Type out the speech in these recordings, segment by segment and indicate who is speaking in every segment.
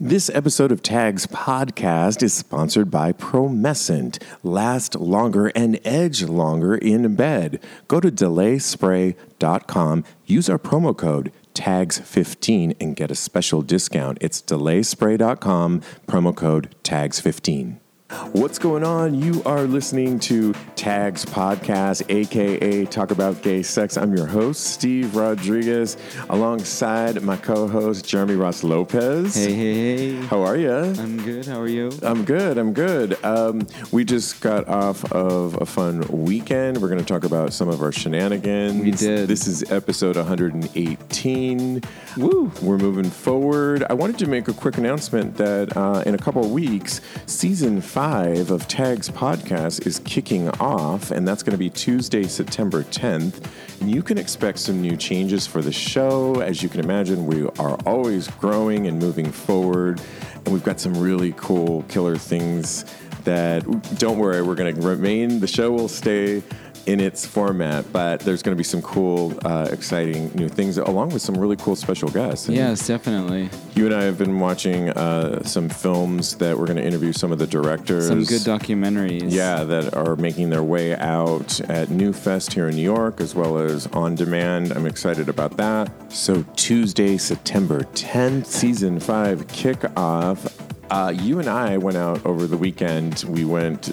Speaker 1: This episode of Tags Podcast is sponsored by Promescent. Last longer and edge longer in bed. Go to delayspray.com, use our promo code TAGS15 and get a special discount. It's delayspray.com, promo code TAGS15. What's going on? You are listening to Tags Podcast, aka Talk About Gay Sex. I'm your host, Steve Rodriguez, alongside my co host, Jeremy Ross Lopez.
Speaker 2: Hey, hey, hey.
Speaker 1: How are you?
Speaker 2: I'm good. How are you?
Speaker 1: I'm good. I'm good. Um, we just got off of a fun weekend. We're going to talk about some of our shenanigans.
Speaker 2: We did.
Speaker 1: This is episode 118.
Speaker 2: Woo.
Speaker 1: We're moving forward. I wanted to make a quick announcement that uh, in a couple of weeks, season five of Tags Podcast is kicking off, and that's going to be Tuesday, September 10th. And you can expect some new changes for the show. As you can imagine, we are always growing and moving forward, and we've got some really cool, killer things that don't worry, we're going to remain, the show will stay in its format, but there's going to be some cool, uh, exciting new things, along with some really cool special guests. And
Speaker 2: Yes, definitely.
Speaker 1: You and I have been watching uh, some films that we're going to interview some of the directors.
Speaker 2: Some good documentaries.
Speaker 1: Yeah, that are making their way out at New Fest here in New York, as well as on demand. I'm excited about that. So, Tuesday, September 10th, season five kickoff. Uh, you and I went out over the weekend. We went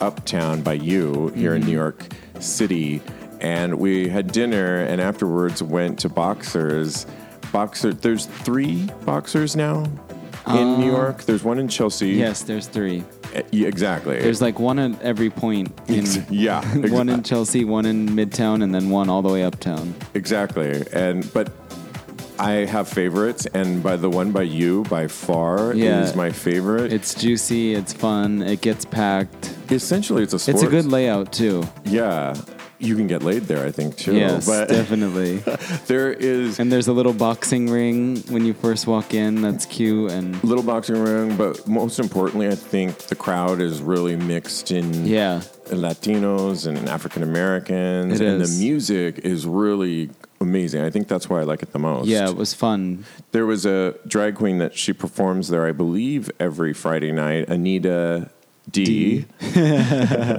Speaker 1: uptown by you here in New York City, and we had dinner, and afterwards went to Boxers. Boxer, there's three boxers now in New York. There's one in Chelsea.
Speaker 2: Yes, there's three.
Speaker 1: Uh, yeah, exactly.
Speaker 2: There's like one at every point. In,
Speaker 1: yeah,
Speaker 2: one in Chelsea, one in Midtown, and then one all the way uptown.
Speaker 1: exactly. And but I have favorites, and by the one by you by far
Speaker 2: Yeah.
Speaker 1: is my favorite.
Speaker 2: It's juicy. It's fun. It gets packed.
Speaker 1: essentially it's a sports.
Speaker 2: It's a good layout too.
Speaker 1: yeah. You can get laid there, I think too.
Speaker 2: Yes,
Speaker 1: but
Speaker 2: definitely.
Speaker 1: there is
Speaker 2: And there's a little boxing ring when you first walk in. That's cute. And
Speaker 1: little boxing ring, but most importantly, I think the crowd is really mixed in
Speaker 2: yeah,
Speaker 1: Latinos and African Americans,
Speaker 2: It
Speaker 1: and
Speaker 2: is.
Speaker 1: the music is really amazing. I think that's why I like it the most.
Speaker 2: yeah, it was fun.
Speaker 1: There was a drag queen that she performs there, I believe, every Friday night. Anita D.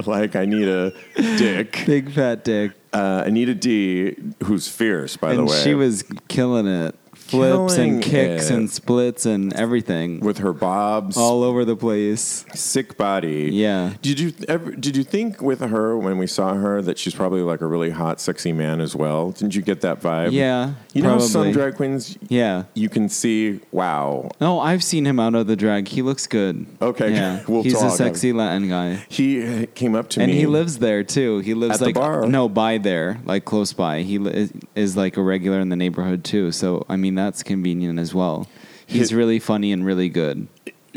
Speaker 1: like I need a dick.
Speaker 2: Big fat dick.
Speaker 1: Uh, Anita D, who's fierce, by
Speaker 2: and
Speaker 1: the way.
Speaker 2: she was killing it. Flips and kicks
Speaker 1: it.
Speaker 2: and splits and everything.
Speaker 1: with her bobs,
Speaker 2: all over the place.
Speaker 1: sick body.
Speaker 2: Yeah.
Speaker 1: Did you ever? Did you think with her when we saw her that she's probably like a really hot, sexy man as well? Didn't you get that vibe?
Speaker 2: Yeah,
Speaker 1: You know, some drag queens,
Speaker 2: Yeah.
Speaker 1: you can see. Wow,
Speaker 2: No, I've seen him out of the drag. He looks good.
Speaker 1: Okay,
Speaker 2: Yeah.
Speaker 1: we'll
Speaker 2: He's
Speaker 1: talk.
Speaker 2: a sexy Latin guy.
Speaker 1: he uh, came up to
Speaker 2: And
Speaker 1: me.
Speaker 2: And he lives there too. He lives
Speaker 1: At the
Speaker 2: like
Speaker 1: bar?
Speaker 2: no by there, like close by. He li- is, is like a regular in the neighborhood too. So I mean that's convenient as well. He's really funny and really good.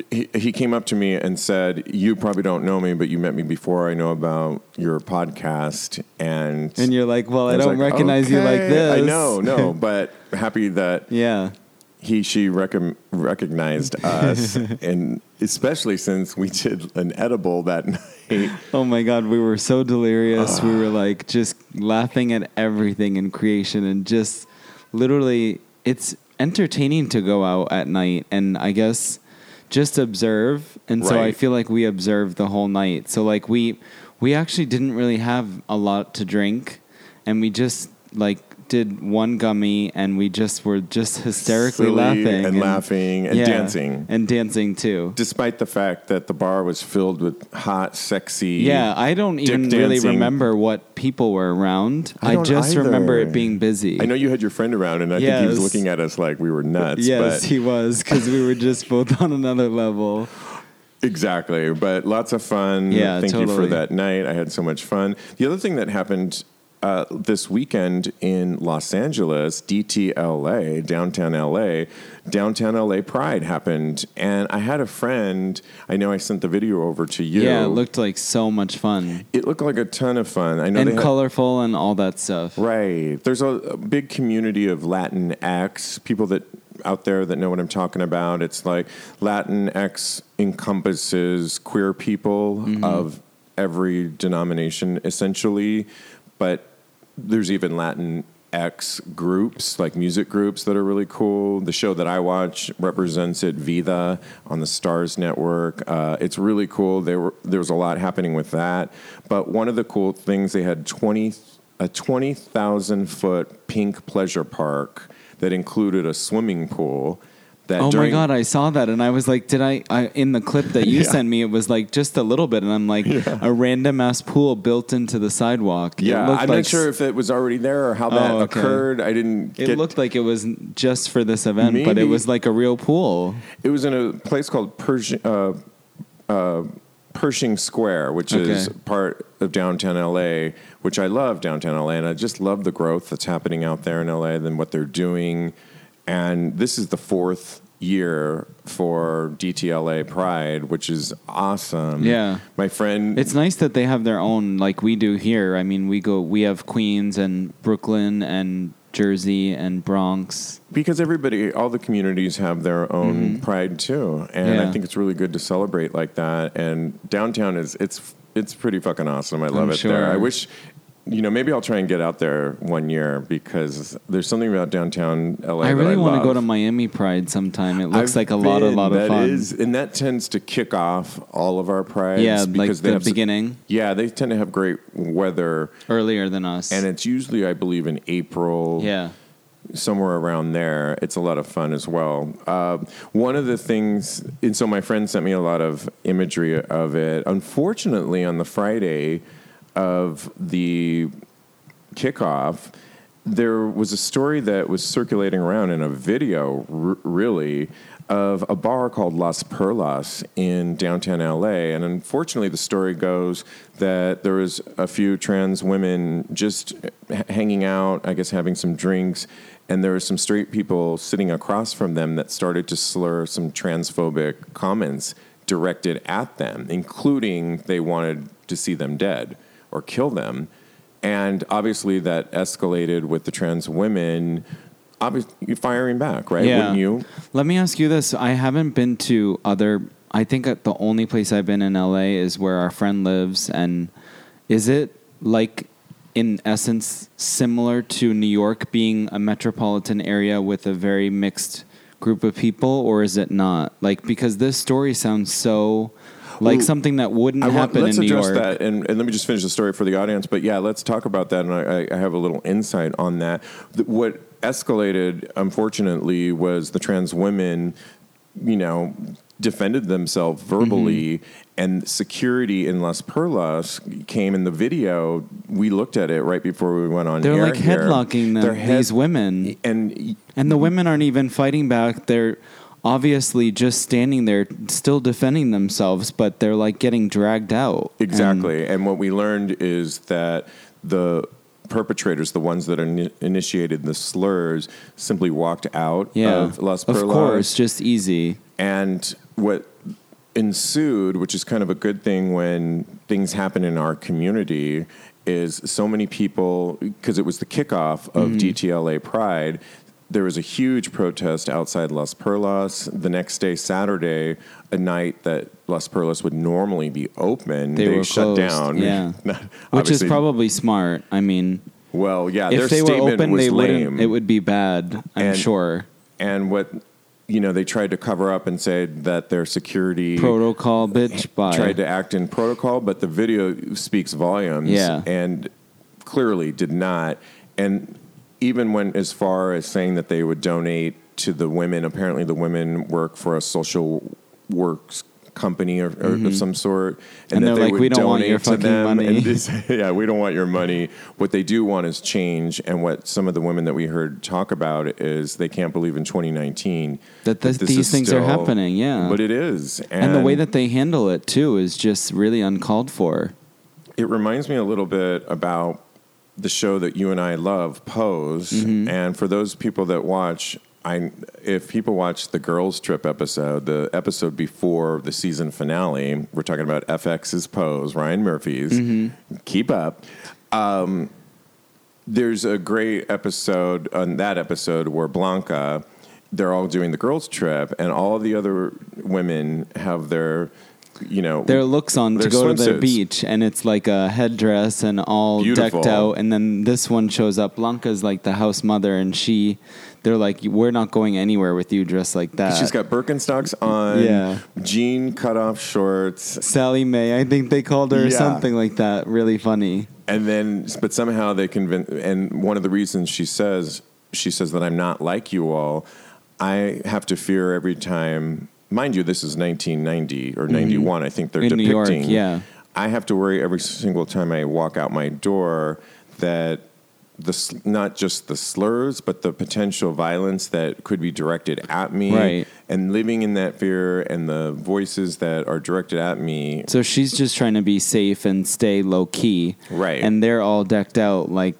Speaker 1: he, he came up to me and said, "You probably don't know me, but you met me before. I know about your podcast." And
Speaker 2: And you're like, well, I, don't
Speaker 1: like,
Speaker 2: recognize you like
Speaker 1: "Okay."
Speaker 2: this.
Speaker 1: I know, no, but happy that
Speaker 2: Yeah.
Speaker 1: he she recom- recognized us, and especially since we did an edible that night.
Speaker 2: Oh my God, we were so delirious. we ah. were like just laughing at everything in creation and just literally, it's entertaining to go out at night and I guess just observe. And so I feel like we observed the whole night. So like we we actually didn't really have a lot to drink and we just like did one gummy and we just were just hysterically
Speaker 1: Silly
Speaker 2: laughing
Speaker 1: and laughing and
Speaker 2: yeah,
Speaker 1: dancing.
Speaker 2: and dancing too.
Speaker 1: Despite the fact that the bar was filled with hot, sexy.
Speaker 2: Yeah, I don't even really remember what people were around.
Speaker 1: I
Speaker 2: I, just remember it being busy.
Speaker 1: I know you had your friend around, and I think he was looking at us like we were nuts.
Speaker 2: Yes,
Speaker 1: but
Speaker 2: he was because we were just both on another level.
Speaker 1: Exactly, but lots of fun.
Speaker 2: Yeah,
Speaker 1: thank you for that night. I had so much fun. The other thing that happened uh, this weekend in Los Angeles, DTLA, downtown LA, downtown LA Pride happened, and I had a friend. I know I sent the video over to you.
Speaker 2: Yeah, it looked like so much fun
Speaker 1: It looked like a ton of fun. I know
Speaker 2: and
Speaker 1: they had-
Speaker 2: colorful and all that stuff.
Speaker 1: Right. There's a, a big community of Latin X people that out there that know what I'm talking about. It's like Latin X encompasses queer people
Speaker 2: Mm-hmm.
Speaker 1: of every denomination essentially, but there's even Latin X groups, like music groups that are really cool. The show that I watch represents it, Vida, on the Starz Network. Uh, it's really cool. There, were, there was a lot happening with that. But one of the cool things, they had 20, a 20,000 foot pink pleasure park that included a swimming pool. That
Speaker 2: Oh my god, I saw that and I was like, did I, I in the clip that you
Speaker 1: Yeah.
Speaker 2: sent me it was like just a little bit and I'm like a random ass pool built into the sidewalk.
Speaker 1: Yeah, I'm
Speaker 2: like
Speaker 1: not sure if it was already there or how that
Speaker 2: Oh, okay.
Speaker 1: occurred. I didn't.
Speaker 2: it looked like it was just for this event, but it was like a real pool.
Speaker 1: It was in a place called Pershing, uh, uh, Pershing Square, which is part of downtown LA, which I love downtown LA, and I just love the growth that's happening out there in LA and what they're doing. And this is the fourth year for DTLA Pride, which is awesome.
Speaker 2: Yeah.
Speaker 1: my friend.
Speaker 2: It's nice that they have their own like we do here. I mean, we go we have Queens and Brooklyn and Jersey and Bronx.
Speaker 1: because everybody, all the communities have their own pride too, and I
Speaker 2: Mm-hmm.
Speaker 1: Think it's really good to celebrate like that. And downtown is it's it's pretty fucking awesome. I love
Speaker 2: I'm
Speaker 1: it there. I wish. You know, maybe I'll try and get out there one year because there's something about downtown LA.
Speaker 2: I really want to go to Miami Pride sometime. It looks
Speaker 1: I've
Speaker 2: like a lot, a lot of
Speaker 1: That
Speaker 2: fun.
Speaker 1: is- and that tends to kick off all of our prides.
Speaker 2: yeah, like
Speaker 1: because they
Speaker 2: the beginning
Speaker 1: Yeah, they tend to have great weather,
Speaker 2: earlier than us.
Speaker 1: and it's usually, I believe, in April.
Speaker 2: yeah.
Speaker 1: somewhere around there. It's a lot of fun as well. Uh, one of the things, and so my friend sent me a lot of imagery of it. Unfortunately, on the Friday of the kickoff, there was a story that was circulating around in a video, r- really, of a bar called Las Perlas in downtown LA. And unfortunately, the story goes that there was a few trans women just h- hanging out, I guess having some drinks, and there were some straight people sitting across from them that started to slur some transphobic comments directed at them, including they wanted to see them dead or kill them. And obviously, that escalated with the trans women obviously firing back, right?
Speaker 2: Yeah.
Speaker 1: Wouldn't you?
Speaker 2: Let me ask you this: I haven't been to other. I think the only place I've been in LA is where our friend lives, and is it like, in essence, similar to New York being a metropolitan area with a very mixed group of people, or is it not? Like, because this story sounds so like
Speaker 1: Ooh.
Speaker 2: something that wouldn't
Speaker 1: want,
Speaker 2: happen
Speaker 1: let's
Speaker 2: in New
Speaker 1: address
Speaker 2: York.
Speaker 1: that, and, and let me just finish the story for the audience. But yeah, let's talk about that, and I, I have a little insight on that. What escalated, unfortunately, was the trans women, you know, defended themselves verbally,
Speaker 2: Mm-hmm.
Speaker 1: and security in Las Perlas came in the video. We looked at it right before we went on.
Speaker 2: They're like headlocking the,
Speaker 1: They're head-
Speaker 2: these women.
Speaker 1: and
Speaker 2: And the women aren't even fighting back. They're obviously just standing there, still defending themselves, but they're like getting dragged out.
Speaker 1: Exactly. And, what we learned is that the perpetrators, the ones that ini- initiated the slurs, simply walked out
Speaker 2: yeah.
Speaker 1: of Las
Speaker 2: of
Speaker 1: Perlas.
Speaker 2: course, just easy.
Speaker 1: And what ensued, which is kind of a good thing when things happen in our community, is so many people, because it was the kickoff of
Speaker 2: Mm-hmm.
Speaker 1: DTLA Pride, there was a huge protest outside Las Perlas. The next day, Saturday, a night that Las Perlas would normally be open,
Speaker 2: They
Speaker 1: they,
Speaker 2: were
Speaker 1: shut
Speaker 2: closed,
Speaker 1: down.
Speaker 2: yeah. Which is probably smart. I mean,
Speaker 1: well, yeah. their
Speaker 2: if they were open,
Speaker 1: was
Speaker 2: they
Speaker 1: lame.
Speaker 2: wouldn't. It would be bad. I'm
Speaker 1: And-
Speaker 2: sure.
Speaker 1: and what you know they tried to cover up and say that their security
Speaker 2: Protocol, bitch. Bye.
Speaker 1: tried to act in protocol, but the video speaks volumes.
Speaker 2: Yeah.
Speaker 1: And clearly did not. And even went as far as saying that they would donate to the women. Apparently, the women work for a social works company or, or of some sort,
Speaker 2: Mm-hmm. And
Speaker 1: that
Speaker 2: they're
Speaker 1: they
Speaker 2: like,
Speaker 1: would
Speaker 2: "We don't want your
Speaker 1: to
Speaker 2: fucking
Speaker 1: them."
Speaker 2: money.
Speaker 1: And this- yeah, we don't want your money. What they do want is change. And what some of the women that we heard talk about is they can't believe in 2019
Speaker 2: That this-
Speaker 1: this
Speaker 2: these things are happening, yeah.
Speaker 1: but it is,
Speaker 2: and the way that they handle it too is just really uncalled for.
Speaker 1: it reminds me a little bit about the show that you and I love, Pose.
Speaker 2: Mm-hmm.
Speaker 1: And for those people that watch, I if people watch the Girls Trip episode, the episode before the season finale, we're talking about FX's Pose, Ryan Murphy's.
Speaker 2: Mm-hmm.
Speaker 1: Keep up. Um, there's a great episode on that episode where Blanca, they're all doing the girls trip, and all the other women have their you know,
Speaker 2: their looks on
Speaker 1: Their
Speaker 2: to go to their beach, and it's like a headdress and all
Speaker 1: Beautiful.
Speaker 2: decked out. And then this one shows up. Blanca's like the house mother, and she, they're like, "We're not going anywhere with you dressed like that."
Speaker 1: she's got Birkenstocks on,
Speaker 2: Yeah.
Speaker 1: jean cut off shorts,
Speaker 2: Sally May, I think they called her or
Speaker 1: Yeah.
Speaker 2: something like that. Really funny.
Speaker 1: and then but somehow they convince. And one of the reasons she says she says that I'm not like you all. I have to fear every time. Mind you, this is 1990 or 91. I think they're
Speaker 2: Mm-hmm. In New York,
Speaker 1: depicting.
Speaker 2: yeah.
Speaker 1: I have to worry every single time I walk out my door that the not just the slurs, but the potential violence that could be directed at me,
Speaker 2: Right.
Speaker 1: and living in that fear, and the voices that are directed at me.
Speaker 2: So she's just trying to be safe and stay low key.
Speaker 1: Right.
Speaker 2: And they're all decked out like.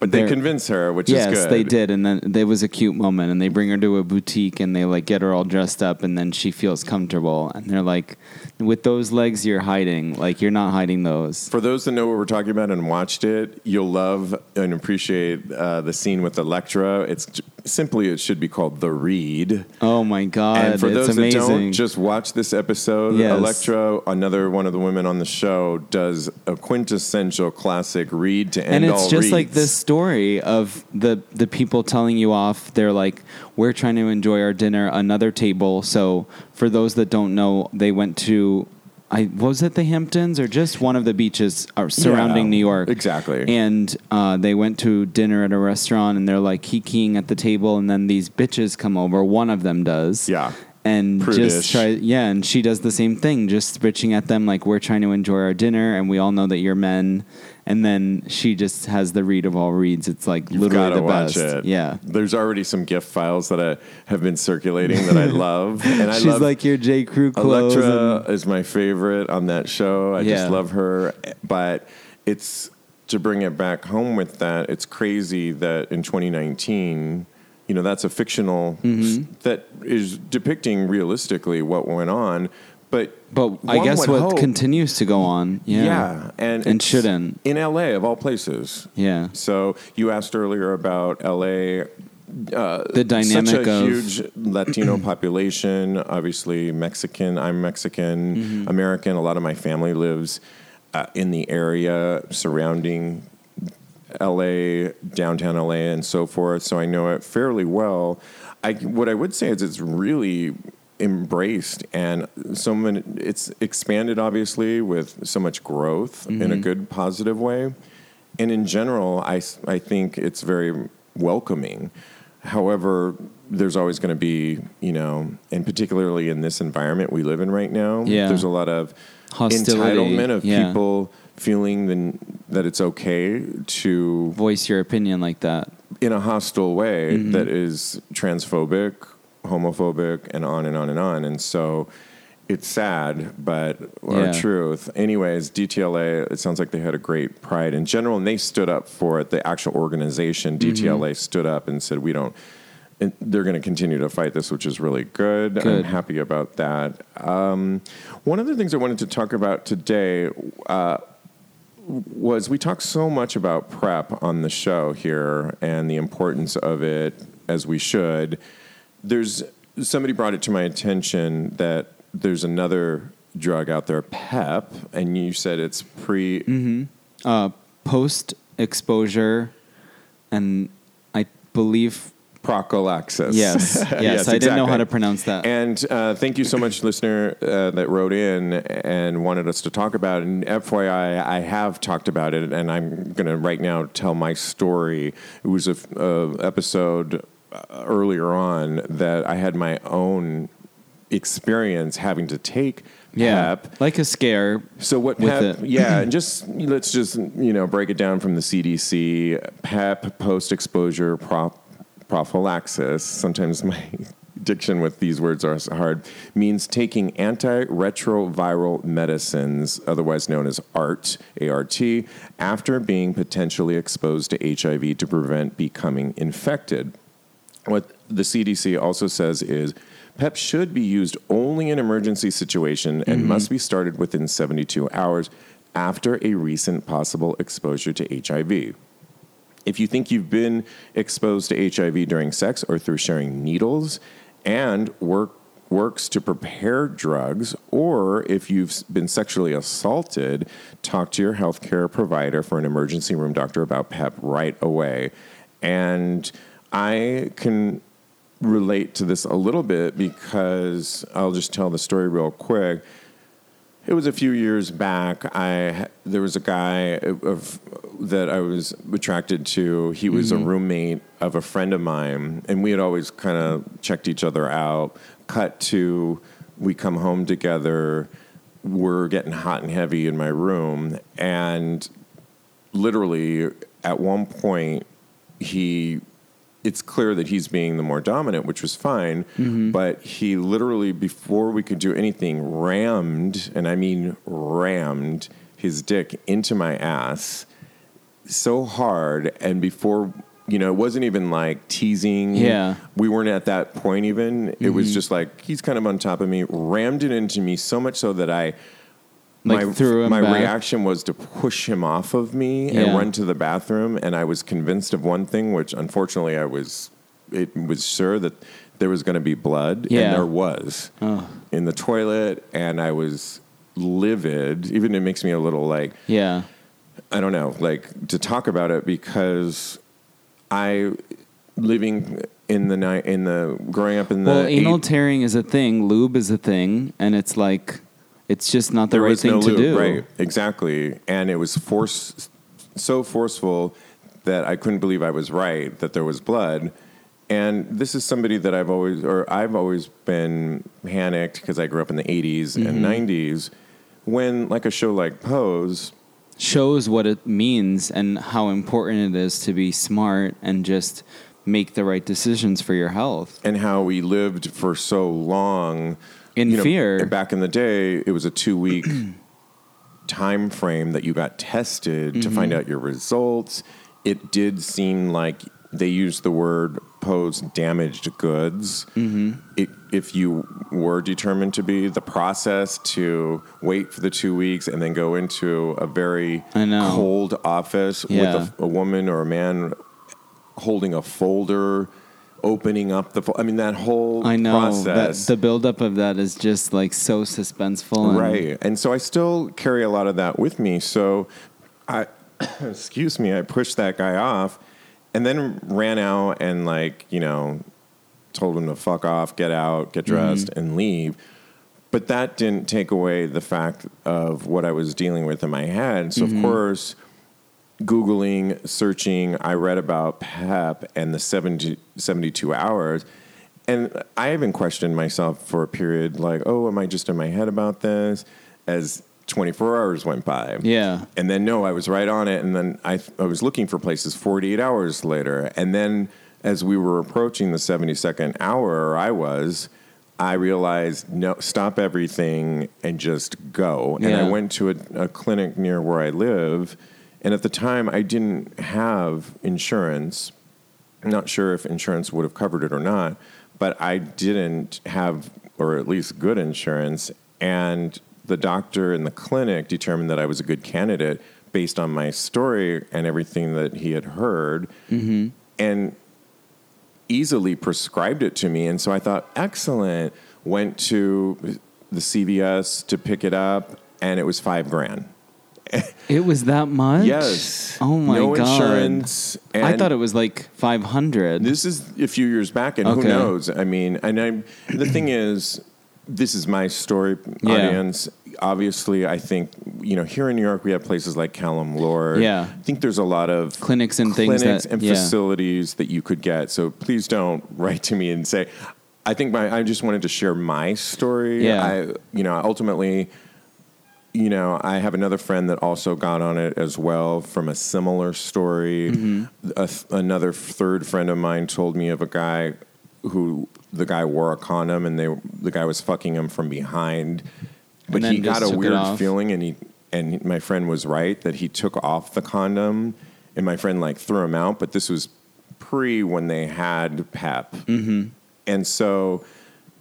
Speaker 1: But they convince her, which
Speaker 2: yes,
Speaker 1: is good.
Speaker 2: they did, and then there was a cute moment, and they bring her to a boutique, and they like get her all dressed up, and then she feels comfortable, and they're like, "With those legs, you're hiding. Like you're not hiding those."
Speaker 1: For those that know what we're talking about and watched it, you'll love and appreciate uh, the scene with Elektra. It's simply it should be called the Read.
Speaker 2: Oh my god,
Speaker 1: and for
Speaker 2: it's
Speaker 1: those
Speaker 2: amazing.
Speaker 1: that don't, just watch this episode.
Speaker 2: Yes.
Speaker 1: Elektra, another one of the women on the show, does a quintessential classic read to end
Speaker 2: and it's
Speaker 1: all
Speaker 2: just like this story of the the people telling you off they're like we're trying to enjoy our dinner another table so for those that don't know they went to I was it the Hamptons or just one of the beaches uh, surrounding
Speaker 1: Yeah,
Speaker 2: New York
Speaker 1: exactly.
Speaker 2: and uh, they went to dinner at a restaurant and they're like kikiing at the table and then these bitches come over one of them does
Speaker 1: Yeah.
Speaker 2: and
Speaker 1: Prudish.
Speaker 2: just try yeah and she does the same thing just bitching at them like we're trying to enjoy our dinner and we all know that you're men and then she just has the read of all reads it's like
Speaker 1: You've
Speaker 2: literally the best
Speaker 1: it.
Speaker 2: yeah
Speaker 1: There's already some GIF files that I have been circulating that I love, and I
Speaker 2: she's
Speaker 1: love
Speaker 2: like your J Crew clothes
Speaker 1: Elektra
Speaker 2: and-
Speaker 1: is my favorite on that show. I
Speaker 2: Yeah.
Speaker 1: just love her. But it's to bring it back home with that. It's crazy that in 2019, you know, that's a fictional
Speaker 2: Mm-hmm.
Speaker 1: that is depicting realistically what went on. But
Speaker 2: but I guess what
Speaker 1: hope-
Speaker 2: continues to go on yeah
Speaker 1: yeah, and
Speaker 2: and shouldn't
Speaker 1: in LA of all places.
Speaker 2: yeah
Speaker 1: So you asked earlier about LA. Uh,
Speaker 2: The dynamic
Speaker 1: such a
Speaker 2: of-
Speaker 1: huge Latino population. Obviously, Mexican. I'm Mexican,
Speaker 2: Mm-hmm.
Speaker 1: American. A lot of my family lives uh, in the area surrounding LA, downtown LA, and so forth. So I know it fairly well. I what I would say is it's really embraced and so many it's expanded obviously with so much growth in a good positive way and in general i i think it's very welcoming however there's always going to be you know and particularly in this environment we live in right now
Speaker 2: Yeah.
Speaker 1: there's a lot of
Speaker 2: Hostility,
Speaker 1: entitlement of
Speaker 2: yeah.
Speaker 1: people feeling the, that it's okay to
Speaker 2: voice your opinion like that
Speaker 1: in a hostile way
Speaker 2: Mm-hmm.
Speaker 1: that is transphobic, homophobic, and on and on and on. And so it's sad, but our
Speaker 2: Yeah.
Speaker 1: truth. Anyways, DTLA, it sounds like they had a great pride in general, and they stood up for it. The actual organization,
Speaker 2: Mm-hmm.
Speaker 1: DTLA, stood up and said, we don't. And they're going to continue to fight this, which is really good. I'm happy about that. Um, one of the things I wanted to talk about today uh, was we talk so much about PrEP on the show here and the importance of it as we should. There's somebody brought it to my attention that there's another drug out there, PEP, and you said it's pre.
Speaker 2: uh, post exposure and I believe
Speaker 1: Prophylaxis.
Speaker 2: yes yes, I didn't know how to pronounce that
Speaker 1: And uh, thank you so much, listener, uh, that wrote in and wanted us to talk about it. And FYI, I have talked about it, and I'm going to right now tell my story. It was a f- uh, episode Uh, earlier on that I had my own experience having to take
Speaker 2: yeah
Speaker 1: PEP.
Speaker 2: like a scare
Speaker 1: So what
Speaker 2: with
Speaker 1: PEP?
Speaker 2: it.
Speaker 1: Yeah, and just let's just you know break it down from the CDC. PEP, post exposure prop, prophylaxis. Sometimes my diction with these words are hard. Means taking antiretroviral medicines, otherwise known as ART, ART, after being potentially exposed to HIV to prevent becoming infected. What the CDC also says is PEP should be used only in emergency situation and mm-hmm. must be started within 72 hours after a recent possible exposure to HIV. If you think you've been exposed to HIV during sex or through sharing needles and work works to prepare drugs, or if you've been sexually assaulted, talk to your healthcare provider for an emergency room doctor about PEP right away. And I can relate to this a little bit because I'll just tell the story real quick. It was a few years back. I there was a guy of that I was attracted to. He was a mm-hmm. roommate of a friend of mine, and we had always kind of checked each other out. Cut to we come home together. We're getting hot and heavy in my room, and literally at one point he it's clear that he's being the more dominant, which was fine. Mm-hmm. But he literally, before we could do anything, rammed, and I mean rammed, his dick into my ass so hard. And before, you know, it wasn't even like teasing.
Speaker 2: Yeah.
Speaker 1: We weren't at that point even. It was mm-hmm. just like, he's kind of on top of me, rammed it into me so much so that I.
Speaker 2: Like
Speaker 1: my
Speaker 2: threw him
Speaker 1: my
Speaker 2: back?
Speaker 1: reaction was to push him off of me and run to the bathroom and I was convinced of one thing which unfortunately I was it was sure that there was going to be blood
Speaker 2: Yeah.
Speaker 1: and there was
Speaker 2: Oh.
Speaker 1: in the toilet and I was livid even it makes me a little like
Speaker 2: Yeah.
Speaker 1: I don't know like to talk about it because I living in the night in the growing up in the
Speaker 2: Well, anal
Speaker 1: eight-
Speaker 2: tearing is a thing. Lube is a thing, and it's like it's just not the
Speaker 1: there
Speaker 2: right thing
Speaker 1: no
Speaker 2: to
Speaker 1: lube,
Speaker 2: do.
Speaker 1: Right, exactly. And it was force so forceful that I couldn't believe I was right that there was blood. And this is somebody that I've always, or I've always been panicked because I grew up in the 80s and
Speaker 2: Mm-hmm.
Speaker 1: 90s. When like a show like Pose,
Speaker 2: Shows what it means and how important it is to be smart and just make the right decisions for your health.
Speaker 1: and how we lived for so long
Speaker 2: In
Speaker 1: you know,
Speaker 2: fear.
Speaker 1: Back in the day, it was a two week time frame that you got tested to find
Speaker 2: Mm-hmm.
Speaker 1: out your results. It did seem like they used the word pose damaged goods.
Speaker 2: Mm-hmm.
Speaker 1: It, if you were determined to be, the process to wait for the two weeks and then go into a very cold office
Speaker 2: Yeah.
Speaker 1: with a, a woman or a man holding a folder, opening up the. I mean, that whole
Speaker 2: I know that
Speaker 1: process.
Speaker 2: the buildup of that is just like so suspenseful. And
Speaker 1: right, and so I still carry a lot of that with me. So, I excuse me, I pushed that guy off, and then ran out and like you know, told him to fuck off, get out, get mm-hmm. dressed, and leave. But that didn't take away the fact of what I was dealing with in my head. So of mm-hmm. course. Googling, searching, I read about PEP and the 70, 72 hours. And I even questioned myself for a period like, oh, am I just in my head about this? As 24 hours went by.
Speaker 2: Yeah.
Speaker 1: And then, no, I was right on it. And then I, I was looking for places 48 hours later. And then, as we were approaching the 72nd hour, or I was, I realized, no, stop everything and just go. And I went to a, a clinic near where I live. And at the time, I didn't have insurance. I'm not sure if insurance would have covered it or not, but I didn't have, or at least good insurance. And the doctor in the clinic determined that I was a good candidate based on my story and everything that he had heard. Mm-hmm. And easily prescribed it to me. And so I thought, excellent. Went to the CVS to pick it up, and it was five grand.
Speaker 2: It was that much?
Speaker 1: Yes.
Speaker 2: Oh my
Speaker 1: no
Speaker 2: god.
Speaker 1: insurance.
Speaker 2: I thought it was like 500.
Speaker 1: This is a few years back, and who knows? I mean, and I, the thing is, this is my story,
Speaker 2: Yeah.
Speaker 1: audience. Obviously, I think you know here in New York we have places like Callen-Lorde.
Speaker 2: Yeah.
Speaker 1: I think there's a lot of
Speaker 2: Clinics and things
Speaker 1: clinics
Speaker 2: that-
Speaker 1: and
Speaker 2: yeah.
Speaker 1: facilities that you could get. So please don't write to me and say. I think my I just wanted to share my story.
Speaker 2: Yeah.
Speaker 1: I you know ultimately you know, I have another friend that also got on it as well from a similar story.
Speaker 2: Mm-hmm.
Speaker 1: A th- another third friend of mine told me of a guy who the guy wore a condom and they the guy was fucking him from behind, but he got a weird feeling and he and my friend was right that he took off the condom and my friend like threw him out, but this was pre when they had PEP. Mm-hmm. And so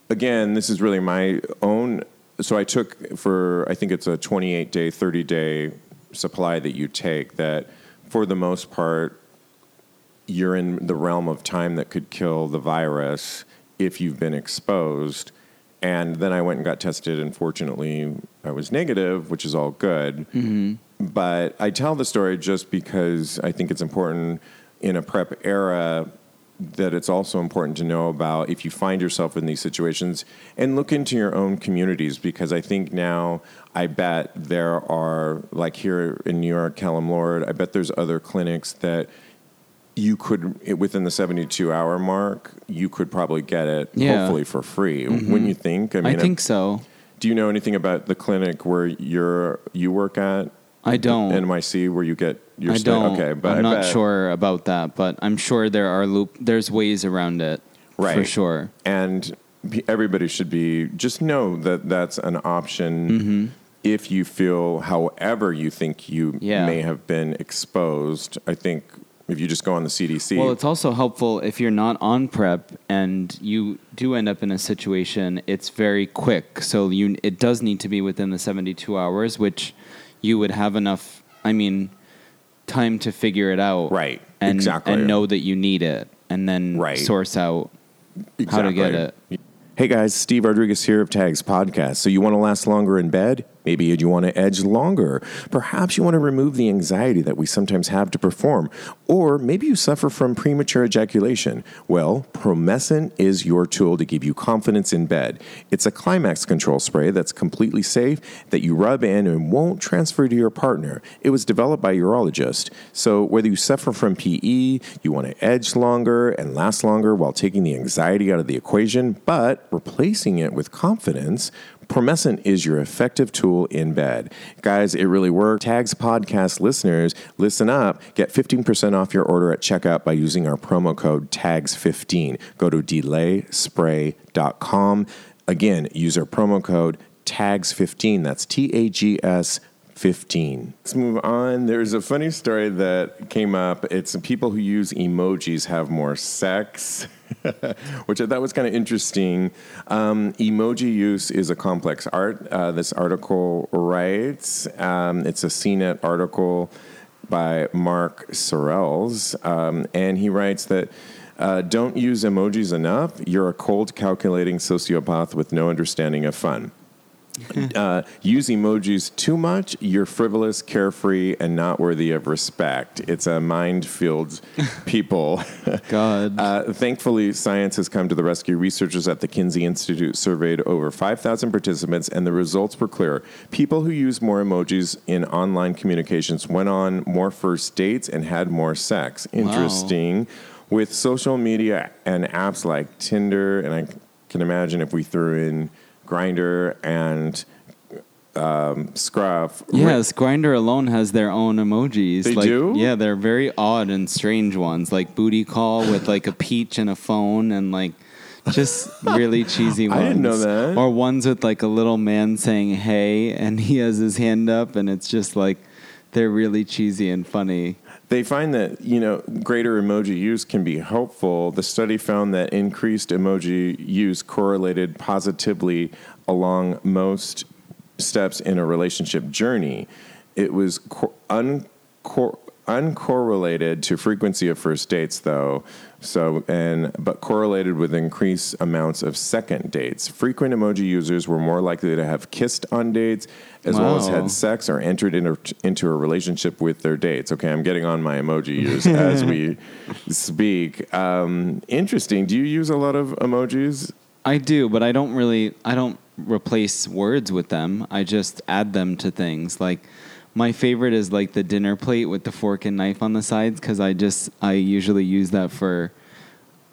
Speaker 1: again, this is really my own. So I took for I think it's a 28 day, 30 day supply that you take. That for the most part, you're in the realm of time that could kill the virus if you've been exposed. and then I went and got tested, and fortunately, I was negative, which is all good. Mm-hmm. But I tell the story just because I think it's important in a PrEP era that it's also important to know about if you find yourself in these situations and look into your own communities because I think now I bet there are like here in New York, Callen-Lorde, I bet there's other clinics that you could within the 72 hour mark you could probably get it
Speaker 2: Yeah.
Speaker 1: hopefully for free mm-hmm. wouldn't you think
Speaker 2: I think so.
Speaker 1: do you know anything about the clinic where you're you work at
Speaker 2: I don't.
Speaker 1: NYC where you get your
Speaker 2: I don't.
Speaker 1: okay but
Speaker 2: I'm
Speaker 1: I
Speaker 2: not
Speaker 1: bet-
Speaker 2: sure about that, but I'm sure there are loop. There's ways around it.
Speaker 1: Right.
Speaker 2: For sure.
Speaker 1: and everybody should be just know that that's an option
Speaker 2: Mm-hmm.
Speaker 1: if you feel however you think you
Speaker 2: Yeah.
Speaker 1: may have been exposed i think if you just go on the cdc
Speaker 2: Well, it's also helpful if you're not on PrEP and you do end up in a situation. It's very quick, so you it does need to be within the 72 hours, which you would have enough. I mean, time to figure it out,
Speaker 1: Right.
Speaker 2: And
Speaker 1: Exactly.
Speaker 2: and know that you need it, and then
Speaker 1: Right.
Speaker 2: source out how to get it.
Speaker 1: Hey guys, Steve Rodriguez here of Tags Podcast. So you want to last longer in bed? Maybe you want to edge longer. Perhaps you want to remove the anxiety that we sometimes have to perform. Or maybe you suffer from premature ejaculation. Well, Promescent is your tool to give you confidence in bed. It's a climax control spray that's completely safe that you rub in and won't transfer to your partner. It was developed by a urologist. So whether you suffer from PE, you want to edge longer and last longer while taking the anxiety out of the equation, but replacing it with confidence, Promescent is your effective tool in bed. Guys, it really works. Tags podcast listeners, listen up. Get 15% off your order at checkout by using our promo code TAGS15. Go to delayspray.com. Again, use our promo code TAGS15. That's T A G S 15. Let's move on. There's a funny story that came up. It's people who use emojis have more sex, which I thought was kind of interesting. Um, emoji use is a complex art. Uh, this article writes, um, it's a CNET article by Mark Serrels, um, and he writes that. Uh, don't use emojis enough. You're a cold, calculating sociopath with no understanding of fun uh, use emojis too much, you're frivolous, carefree, and not worthy of respect. It's a mind-filled people.
Speaker 2: God.
Speaker 1: Uh, thankfully, science has come to the rescue. Researchers at the Kinsey Institute surveyed over 5,000 participants, and the results were clear. People who use more emojis in online communications went on more first dates and had more sex. Interesting. With social media and apps like Tinder, and I can imagine if we threw in Grindr and um, Scruff.
Speaker 2: Yes, Grindr alone has their own emojis.
Speaker 1: They
Speaker 2: like,
Speaker 1: do?
Speaker 2: Yeah, they're very odd and strange ones, like booty call with like a peach and a phone, and like just really cheesy ones.
Speaker 1: I didn't know that.
Speaker 2: Or ones with like a little man saying "Hey" and he has his hand up, and it's just like they're really cheesy and funny.
Speaker 1: They find that you know greater emoji use can be helpful. The study found that increased emoji use correlated positively along most steps in a relationship journey. It was co- uncor- uncorrelated to frequency of first dates, though. So and but correlated with increased amounts of second dates. Frequent emoji users were more likely to have kissed on dates, as well as had sex or entered into, into a relationship with their dates. Okay, I'm getting on my emoji use as we speak. Um, interesting. Do you use a lot of emojis?
Speaker 2: I do, but I don't really. I don't replace words with them. I just add them to things. Like my favorite is like the dinner plate with the fork and knife on the sides because I just I usually use that for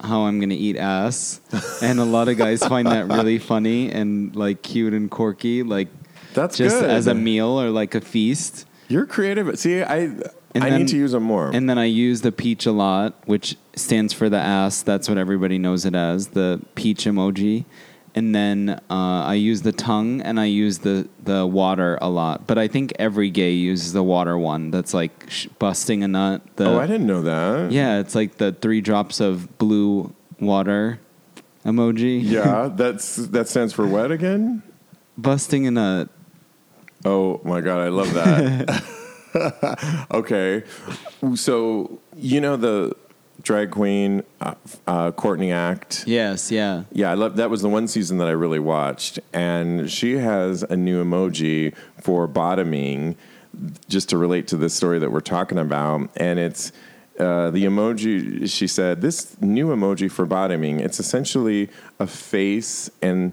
Speaker 2: how I'm gonna eat ass, and a lot of guys find that really funny and like cute and quirky. Like
Speaker 1: That's
Speaker 2: just
Speaker 1: good.
Speaker 2: as a meal or like a feast.
Speaker 1: You're creative. See, I
Speaker 2: And
Speaker 1: I
Speaker 2: then-
Speaker 1: need to use them more.
Speaker 2: And then I use the peach a lot, which stands for the ass. That's what everybody knows it as, the peach emoji. And then uh, I use the tongue and I use the, the water a lot. But I think every gay uses the water one. That's like sh- busting a nut. The,
Speaker 1: oh, I didn't know that.
Speaker 2: Yeah, it's like the three drops of blue water emoji.
Speaker 1: Yeah, that's that stands for what again?
Speaker 2: busting a nut.
Speaker 1: Oh my god, I love that. okay, so you know the drag queen, uh, uh, Courtney Act.
Speaker 2: Yes, yeah.
Speaker 1: Yeah, I love that was the one season that I really watched, and she has a new emoji for bottoming, just to relate to this story that we're talking about, and it's. Uh, the emoji, she said, this new emoji for bottoming, it's essentially a face and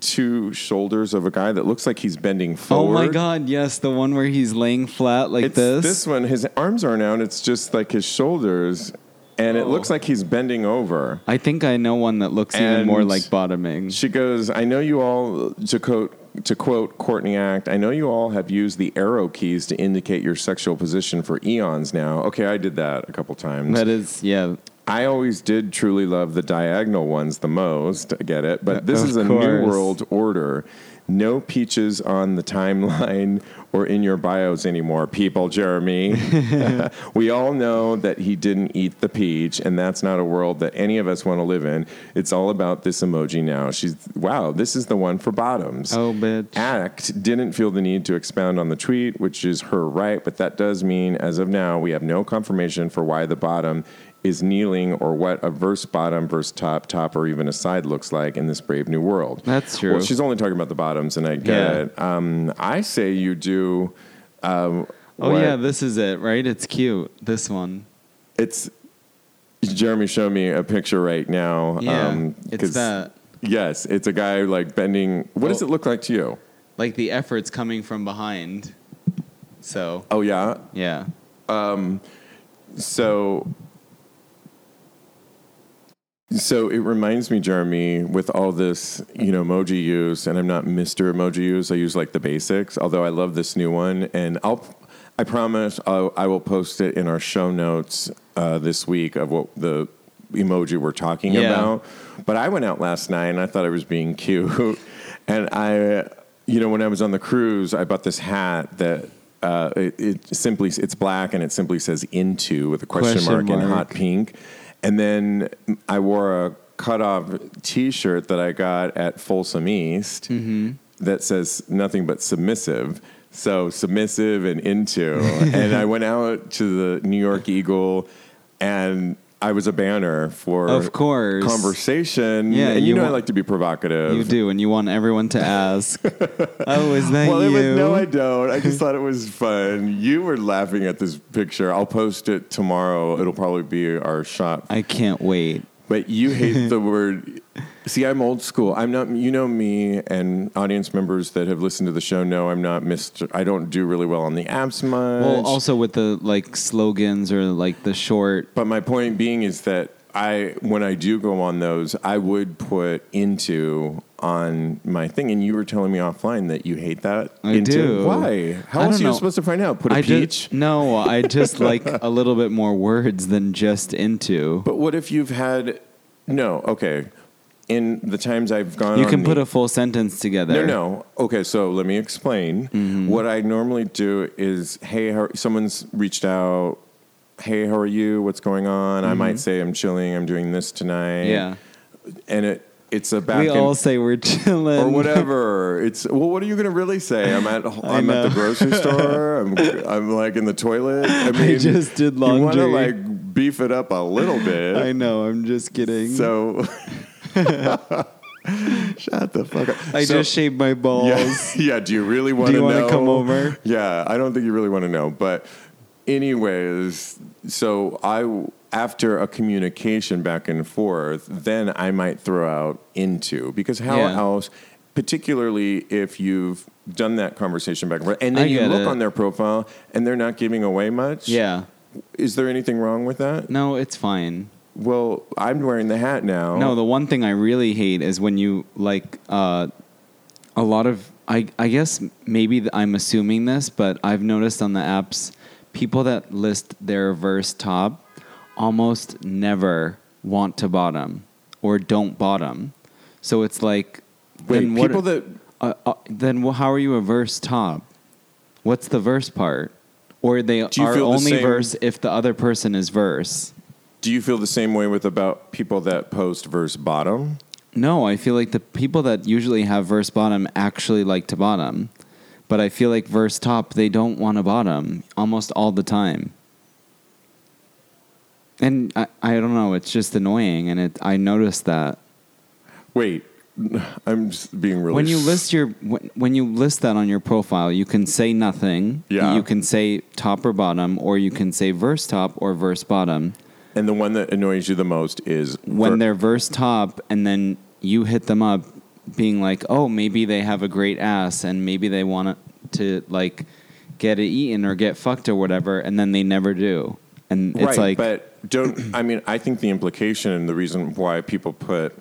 Speaker 1: two shoulders of a guy that looks like he's bending forward.
Speaker 2: Oh my god, yes, the one where he's laying flat like
Speaker 1: It's
Speaker 2: this.
Speaker 1: this one, his arms are now, and it's just like his shoulders, and it
Speaker 2: Oh.
Speaker 1: looks like he's bending over.
Speaker 2: I think I know one that looks even more like bottoming.
Speaker 1: She goes, I know you all, to quote, to quote Courtney Act, I know you all have used the arrow keys to indicate your sexual position for eons now. Okay, I did that a couple times.
Speaker 2: That is, yeah.
Speaker 1: I always did truly love the diagonal ones the most. I get it. But this
Speaker 2: Of
Speaker 1: is a
Speaker 2: course.
Speaker 1: new world order. No peaches on the timeline or in your bios anymore, people, Jeremy. we all know that he didn't eat the peach, and that's not a world that any of us want to live in. It's all about this emoji now. She's, wow, this is the one for bottoms.
Speaker 2: Oh, bitch.
Speaker 1: Act didn't feel the need to expound on the tweet, which is her right, but that does mean, as of now, we have no confirmation for why the bottom is kneeling or what a verse bottom, verse top, top, or even a side looks like in this brave new world.
Speaker 2: That's true.
Speaker 1: Well, she's only talking about the bottoms, and I get
Speaker 2: Yeah.
Speaker 1: it. Um, I say you do. Um,
Speaker 2: Oh
Speaker 1: what-
Speaker 2: yeah, this is it, right? It's cute. This one.
Speaker 1: it's Jeremy showed me a picture right now.
Speaker 2: Yeah,
Speaker 1: um,
Speaker 2: it's that.
Speaker 1: Yes, it's a guy like bending. What does
Speaker 2: Oh.
Speaker 1: it look like to you?
Speaker 2: Like the effort's coming from behind. So
Speaker 1: Oh yeah,
Speaker 2: yeah.
Speaker 1: Um, So, so it reminds me, Jeremy, with all this, you know, emoji use, and I'm not Mr. Emoji use. I use like the basics. Although I love this new one, and I'll, I promise, I'll, I will post it in our show notes uh, this week of what the emoji we're talking
Speaker 2: Yeah.
Speaker 1: about. But I went out last night and I thought I was being cute, and I, you know, when I was on the cruise, I bought this hat that. Uh, it, it simply it's black and it simply says into with a question,
Speaker 2: Question
Speaker 1: mark, in hot pink. And then I wore a cutoff T-shirt that I got at Folsom East
Speaker 2: Mm-hmm.
Speaker 1: that says nothing but submissive. So submissive and into. and I went out to the New York Eagle, and I was a banner for
Speaker 2: Of course.
Speaker 1: conversation.
Speaker 2: Yeah,
Speaker 1: and you,
Speaker 2: you
Speaker 1: know I like to be provocative.
Speaker 2: You do, and you want everyone to ask. oh, is that
Speaker 1: Well,
Speaker 2: you?
Speaker 1: was, no, I don't. I just thought it was fun. You were laughing at this picture. I'll post it tomorrow. It'll probably be our shop
Speaker 2: I can't wait.
Speaker 1: But you hate the word. See, I'm old school. I'm not. You know me, and audience members that have listened to the show know I'm not Mister. I don't do really well on the apps much.
Speaker 2: Well, also with the like slogans or like the short.
Speaker 1: but my point being is that I, when I do go on those, I would put into on my thing. And you were telling me offline that you hate that.
Speaker 2: I
Speaker 1: into.
Speaker 2: do.
Speaker 1: Why? How else are you supposed to find out? Put a
Speaker 2: I
Speaker 1: peach.
Speaker 2: just no. I just like a little bit more words than just into.
Speaker 1: but what if you've had? No. Okay. In the times I've gone,
Speaker 2: You can
Speaker 1: the-
Speaker 2: put a full sentence together.
Speaker 1: No, no. Okay, so let me explain.
Speaker 2: Mm-hmm.
Speaker 1: What I normally do is, hey, how, someone's reached out. Hey, how are you? What's going on? I might say I'm chilling. I'm doing this tonight.
Speaker 2: Mm-hmm. Yeah.
Speaker 1: and it it's a back
Speaker 2: we all say we're chilling
Speaker 1: or whatever. It's well, what are you going to really say? I'm at I'm at the grocery store. I'm I'm like in the toilet. I mean,
Speaker 2: just did laundry.
Speaker 1: You want to like beef it up a little bit.
Speaker 2: I know. I'm just kidding.
Speaker 1: So. Shut the fuck up.
Speaker 2: I
Speaker 1: So-
Speaker 2: just shaved my balls.
Speaker 1: yeah, yeah. Do you really want to
Speaker 2: you
Speaker 1: know?
Speaker 2: wanna come over?
Speaker 1: Yeah, I don't think you really want to know. But, anyways, so I after a communication back and forth, then I might throw out into because how
Speaker 2: Yeah.
Speaker 1: else, particularly if you've done that conversation back and forth, and then
Speaker 2: I
Speaker 1: you
Speaker 2: get
Speaker 1: look
Speaker 2: it.
Speaker 1: on their profile and they're not giving away much.
Speaker 2: Yeah.
Speaker 1: Is there anything wrong with that?
Speaker 2: No, it's fine.
Speaker 1: Well, I'm wearing the hat now.
Speaker 2: No, the one thing I really hate is when you like uh, a lot of. I I guess maybe th- I'm assuming this, but I've noticed on the apps, people that list their verse top almost never want to bottom or don't bottom. So it's like,
Speaker 1: Wait,
Speaker 2: then what?
Speaker 1: people that
Speaker 2: uh, uh, then how are you a verse top? What's the verse part? Or they are
Speaker 1: feel the
Speaker 2: only verse if the other person is verse.
Speaker 1: Do you feel the same way with about people that post verse bottom?
Speaker 2: No, I feel like the people that usually have verse bottom actually like to bottom. But I feel like verse top, they don't want to bottom almost all the time. And I, I don't know, it's just annoying, and it I noticed that
Speaker 1: Wait, I'm just being really.
Speaker 2: when you list your when, when you list that on your profile, you can say nothing.
Speaker 1: Yeah.
Speaker 2: You can say top or bottom, or you can say verse top or verse bottom.
Speaker 1: And the one that annoys you the most is
Speaker 2: When
Speaker 1: ver-
Speaker 2: they're verse top, and then you hit them up, being like, "Oh, maybe they have a great ass, and maybe they want to like get it eaten or get fucked or whatever," and then they never do. And it's
Speaker 1: right,
Speaker 2: like,
Speaker 1: but don't. I mean, I think the implication and the reason why people put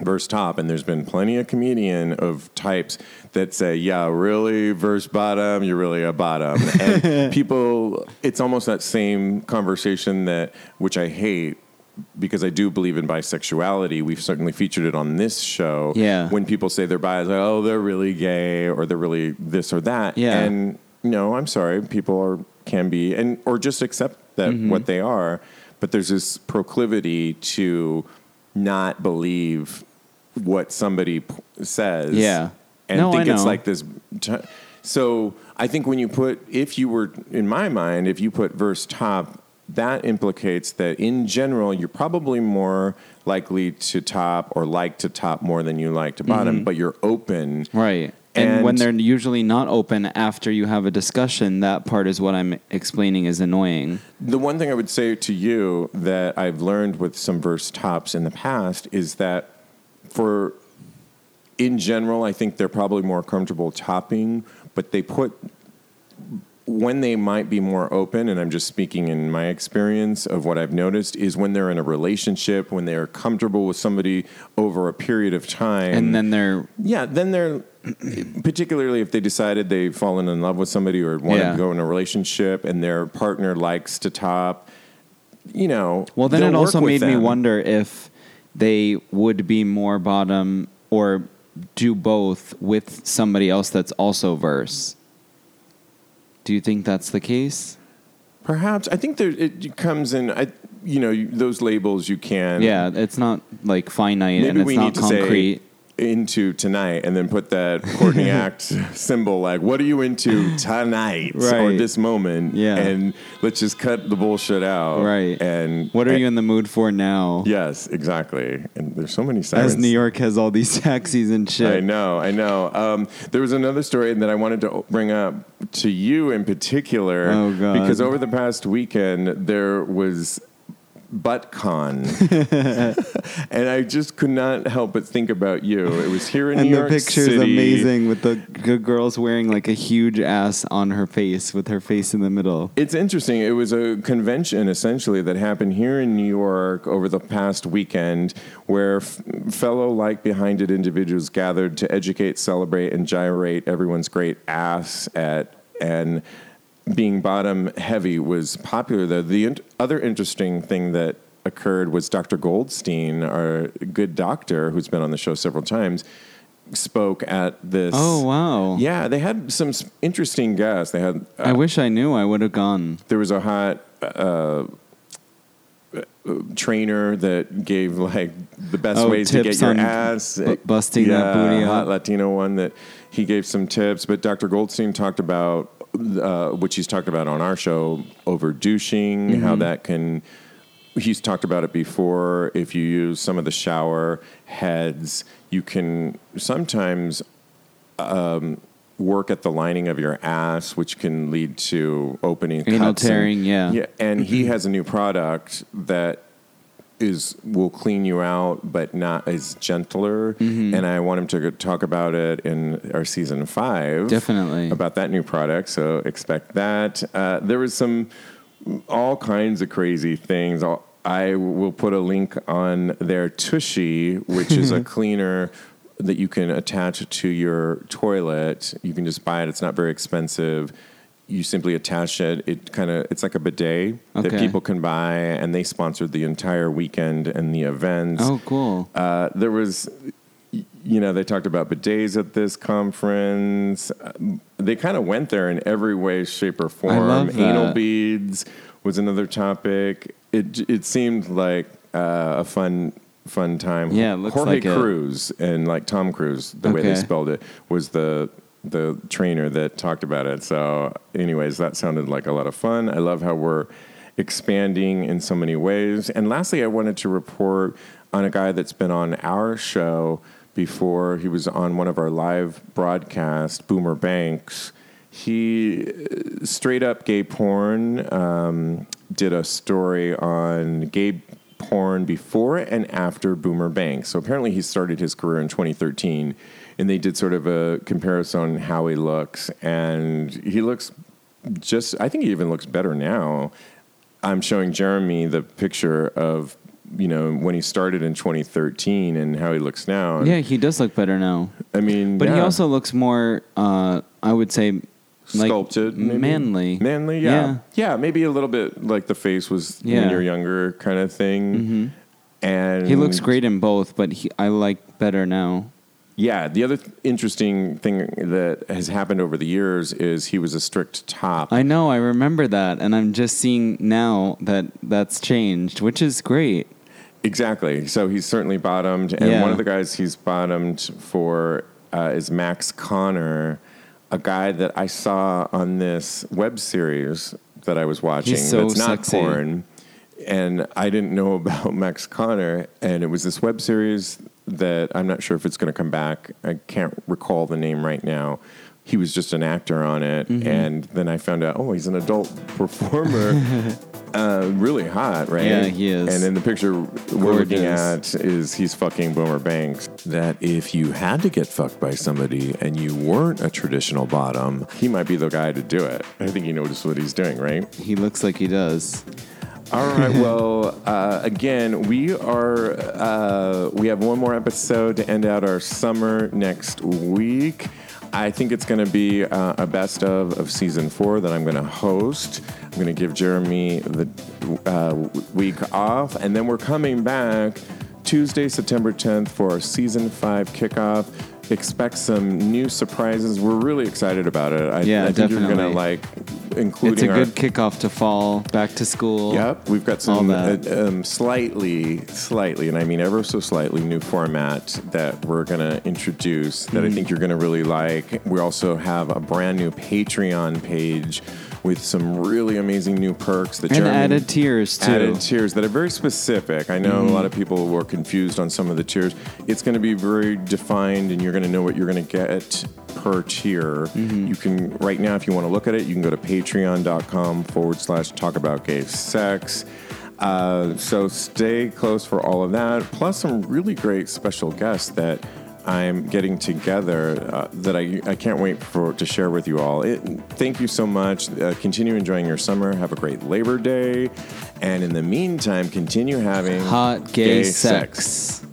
Speaker 1: verse top, and there's been plenty of comedian of types that say, "Yeah, really, verse bottom, you're really a bottom," and people. It's almost that same conversation that, which I hate. Because I do believe in bisexuality, we've certainly featured it on this show.
Speaker 2: Yeah.
Speaker 1: When people say they're bi, like, oh, they're really gay or they're really this or that.
Speaker 2: Yeah.
Speaker 1: And no, I'm sorry, people are can be and or just accept that
Speaker 2: Mm-hmm.
Speaker 1: what they are, but there's this proclivity to not believe what somebody p- says.
Speaker 2: Yeah.
Speaker 1: And
Speaker 2: No,
Speaker 1: think it's like this t- so I think when you put if you were in my mind, if you put verse top that implicates that in general you're probably more likely to top or like to top more than you like to bottom, mm-hmm. but you're open
Speaker 2: Right. And, when they're usually not open after you have a discussion, that part is what I'm explaining is annoying.
Speaker 1: The one thing I would say to you that I've learned with some verse tops in the past is that for in general, I think they're probably more comfortable topping, but they put when they might be more open, and I'm just speaking in my experience of what I've noticed, is when they're in a relationship, when they're comfortable with somebody over a period of time.
Speaker 2: And then they're
Speaker 1: Yeah, then they're particularly if they decided they've fallen in love with somebody or want
Speaker 2: Yeah.
Speaker 1: to go in a relationship and their partner likes to top, you know.
Speaker 2: well. Then it also made me wonder if they would be more bottom or do both with somebody else that's also verse. Do you think that's the case?
Speaker 1: Perhaps I think there it comes in. I you know you- those labels you can.
Speaker 2: Yeah, it's not like finite and it's
Speaker 1: we
Speaker 2: not
Speaker 1: need to
Speaker 2: concrete.
Speaker 1: say into tonight and then put that Courtney Act symbol like what are you into tonight or this moment
Speaker 2: Yeah.
Speaker 1: and let's just cut the bullshit out
Speaker 2: Right.
Speaker 1: and
Speaker 2: what are
Speaker 1: and-
Speaker 2: you in the mood for now?
Speaker 1: yes exactly and there's so many sirens
Speaker 2: As New York has all these taxis and shit.
Speaker 1: I know, I know. Um, there was another story that I wanted to bring up to you in particular.
Speaker 2: Oh.
Speaker 1: Because over the past weekend, there was ButtCon. and I just could not help but think about you. It was here in
Speaker 2: and
Speaker 1: New
Speaker 2: the
Speaker 1: York
Speaker 2: picture's
Speaker 1: City.
Speaker 2: amazing with the g- girls wearing like a huge ass on her face with her face in the middle.
Speaker 1: It's interesting. It was a convention essentially that happened here in New York over the past weekend where f- fellow like behind it individuals gathered to educate, celebrate, and gyrate everyone's great ass at and being bottom heavy was popular there. The int- other interesting thing that occurred was Dr. Goldstein, our good doctor who's been on the show several times, spoke at this.
Speaker 2: Oh wow!
Speaker 1: Yeah, they had some interesting guests. They had uh,
Speaker 2: I wish I knew. I would have gone.
Speaker 1: there was a hot uh, uh, trainer that gave like the best
Speaker 2: Oh,
Speaker 1: ways to get your ass
Speaker 2: bu- busting that booty
Speaker 1: hot. Latino one that he gave some tips. But Dr. Goldstein talked about uh, which he's talked about on our show over douching,
Speaker 2: Mm-hmm.
Speaker 1: how that can. He's talked about it before. If you use some of the shower heads, you can sometimes work at the lining of your ass, which can lead to opening
Speaker 2: Anal
Speaker 1: cuts and-
Speaker 2: tearing, yeah.
Speaker 1: yeah. And he has a new product that is will clean you out, but not as gentler.
Speaker 2: Mm-hmm.
Speaker 1: And I want him to talk about it in our season five.
Speaker 2: Definitely.
Speaker 1: about that new product. So expect that. Uh, there was some all kinds of crazy things. I'll, I will put a link on their Tushy, which is a cleaner that you can attach to your toilet. You can just buy it. It's not very expensive. You simply attach it. It kind of it's like a bidet that people can buy, and they sponsored the entire weekend and the events.
Speaker 2: Oh, cool.
Speaker 1: Uh, there was, you know, they talked about bidets at this conference. Um, They kind of went there in every way, shape, or form. Anal beads was another topic. It it seemed like uh, a fun fun time.
Speaker 2: Yeah, it looks
Speaker 1: Jorge
Speaker 2: like it.
Speaker 1: And like Tom Cruise, the way they spelled it was the the trainer that talked about it. So, anyways, that sounded like a lot of fun. I love how we're expanding in so many ways. And lastly, I wanted to report on a guy that's been on our show before. He was on one of our live broadcasts, Boomer Banks. He uh, straight up gay porn um, did a story on gay porn before and after Boomer Banks. So apparently he started his career in 2013 and they did sort of a comparison on how he looks and he looks just I think he even looks better now. I'm showing Jeremy the picture of you know when he started in 2013 and how he looks now. And,
Speaker 2: Yeah, he does look better now.
Speaker 1: I mean,
Speaker 2: But he also looks more, uh, I would say, like
Speaker 1: sculpted, maybe?
Speaker 2: manly.
Speaker 1: manly, yeah. yeah, maybe a little bit like the face was when you're younger, kind of thing. And
Speaker 2: He looks great in both, but he, I like better now.
Speaker 1: Yeah, the other th- interesting thing that has happened over the years is he was a strict top.
Speaker 2: I know, I remember that, and I'm just seeing now that that's changed, which is great.
Speaker 1: Exactly. So he's certainly bottomed, and
Speaker 2: Yeah.
Speaker 1: one of the guys he's bottomed for uh, is Max Konnor, a guy that I saw on this web series that I was watching.
Speaker 2: He's so
Speaker 1: that's not
Speaker 2: sexy.
Speaker 1: porn, and I didn't know about Max Konnor, and it was this web series that I'm not sure if it's going to come back. I can't recall the name right now. He was just an actor on it,
Speaker 2: Mm-hmm.
Speaker 1: and then I found out, oh, he's an adult performer. uh, really hot, right?
Speaker 2: Yeah, he is.
Speaker 1: And in the picture we're looking at is he's fucking Boomer Banks. That if you had to get fucked by somebody and you weren't a traditional bottom, he might be the guy to do it. I think he knows what he's doing, right?
Speaker 2: He looks like he does.
Speaker 1: All right. Well, uh, again, we are uh, we have one more episode to end out our summer next week. I think it's going to be uh, a best of of season four that I'm going to host. I'm going to give Jeremy the uh, week off, and then we're coming back Tuesday, September 10th for our season five kickoff. Expect some new surprises. We're really excited about it. I,
Speaker 2: Yeah,
Speaker 1: I think you're going to like, including
Speaker 2: It's a
Speaker 1: our
Speaker 2: good kickoff to fall, back to school.
Speaker 1: Yep, we've got some uh, um, slightly, slightly, and I mean ever so slightly new format that we're going to introduce that I
Speaker 2: Mm-hmm.
Speaker 1: think you're going to really like. We also have a brand new Patreon page with some really amazing new perks that
Speaker 2: And added tiers, too.
Speaker 1: Added tiers that are very specific. I know a
Speaker 2: Mm-hmm.
Speaker 1: lot of people were confused on some of the tiers. It's going to be very defined, and you're going to know what you're going to get per tier.
Speaker 2: Mm-hmm.
Speaker 1: You can right now, if you want to look at it, you can go to patreon.com forward slash talk about gay sex. Uh, so stay close for all of that, plus some really great special guests that I'm getting together uh, that I, I can't wait for to share with you all. It, thank you so much. Uh, continue enjoying your summer. Have a great Labor Day, and in the meantime, continue having
Speaker 2: Hot gay, sex.